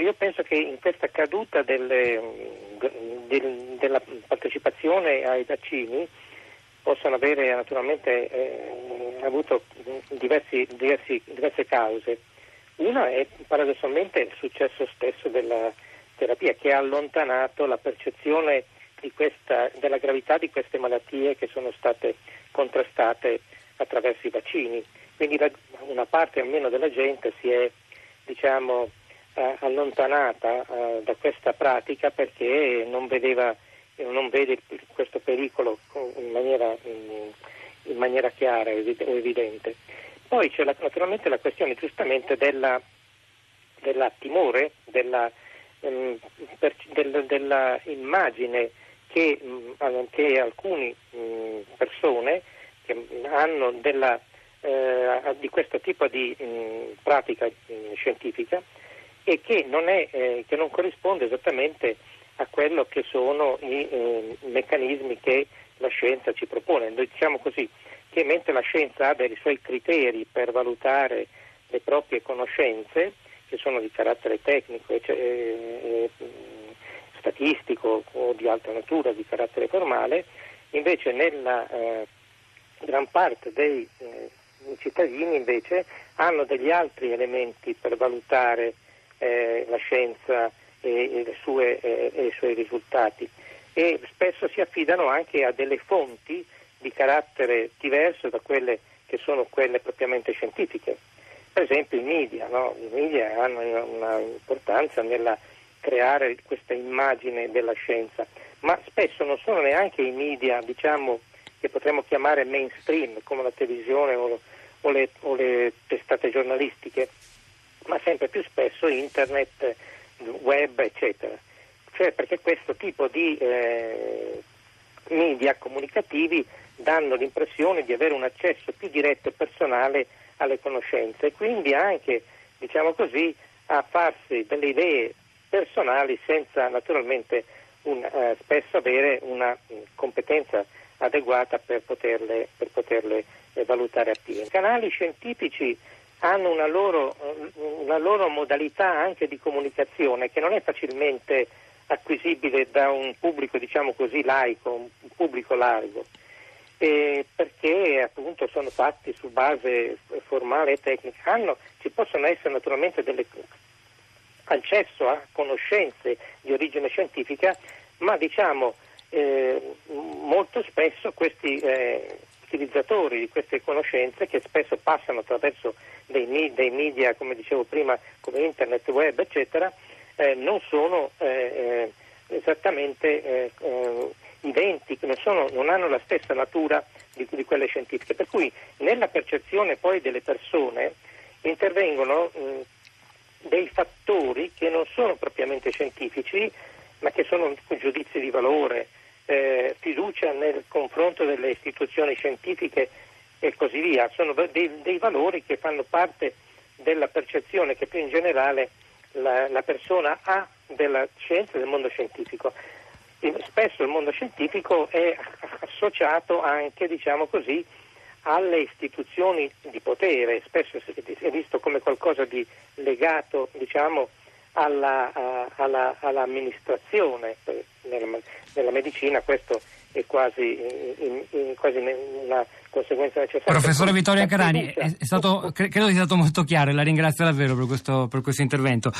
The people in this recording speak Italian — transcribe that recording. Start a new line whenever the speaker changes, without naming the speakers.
io penso che in questa caduta delle, del, della partecipazione ai vaccini possano avere naturalmente eh, avuto diversi, diversi, diverse cause. Una è paradossalmente il successo stesso della terapia che ha allontanato la percezione questa, della gravità di queste malattie che sono state contrastate attraverso i vaccini. Quindi la, una parte almeno della gente si è diciamo, eh, allontanata eh, da questa pratica perché non, vedeva, non vede questo pericolo in maniera, in maniera chiara o evidente. Poi c'è la, naturalmente la questione giustamente della, della timore, della, um, per, del, della immagine che, um, che alcune um, persone che hanno della, eh, di questo tipo di pratica scientifica e che non, è, eh, che non, corrisponde esattamente a quello che sono i eh, meccanismi che la scienza ci propone. Diciamo così, che mentre la scienza ha dei suoi criteri per valutare le proprie conoscenze, che sono di carattere tecnico, e, e, statistico o di altra natura, di carattere formale, invece nella eh, gran parte dei eh, cittadini invece hanno degli altri elementi per valutare eh, la scienza e, e, sue, e, i suoi risultati e spesso si affidano anche a delle fonti di carattere diverso da quelle che sono quelle propriamente scientifiche. Per esempio i media, no? i media hanno un'importanza nella creare questa immagine della scienza, ma spesso non sono neanche i media, diciamo, che potremmo chiamare mainstream, come la televisione o, o, le, o le testate giornalistiche, ma sempre più spesso internet, web, eccetera. Cioè perché questo tipo di eh, media comunicativi danno l'impressione di avere un accesso più diretto e personale alle conoscenze e quindi anche, diciamo così, a farsi delle idee personali senza naturalmente un, eh, spesso avere una mh, competenza adeguata per poterle, per poterle eh, valutare appieno. I canali scientifici hanno una loro, una loro modalità anche di comunicazione che non è facilmente acquisibile da un pubblico, diciamo così, laico, un pubblico largo eh, perché appunto sono fatti su base formale e tecnica. Hanno, ci possono essere naturalmente delle accesso a conoscenze di origine scientifica, ma diciamo eh, molto spesso questi eh, utilizzatori di queste conoscenze che spesso passano attraverso dei, dei, media, come dicevo prima, come internet, web, eccetera, eh, non sono eh, eh, esattamente identiche, non, sono, non, hanno la stessa natura di, di, quelle scientifiche, per cui nella percezione poi delle persone intervengono mh, dei fattori che non sono propriamente scientifici, ma che sono giudizi di valore, eh, fiducia nel confronto delle istituzioni scientifiche e così via, sono dei, dei valori che fanno parte della percezione che più in generale la, la persona ha della scienza e del mondo scientifico spesso il mondo scientifico è associato anche, diciamo così, alle istituzioni di potere, spesso è visto come qualcosa di legato diciamo, alla, alla, all'amministrazione. Nella, nella, medicina questo è quasi, in, in, quasi una conseguenza necessaria.
Professore Vittorio Carani, è stato, credo sia stato molto chiaro e la ringrazio davvero per questo, per questo intervento.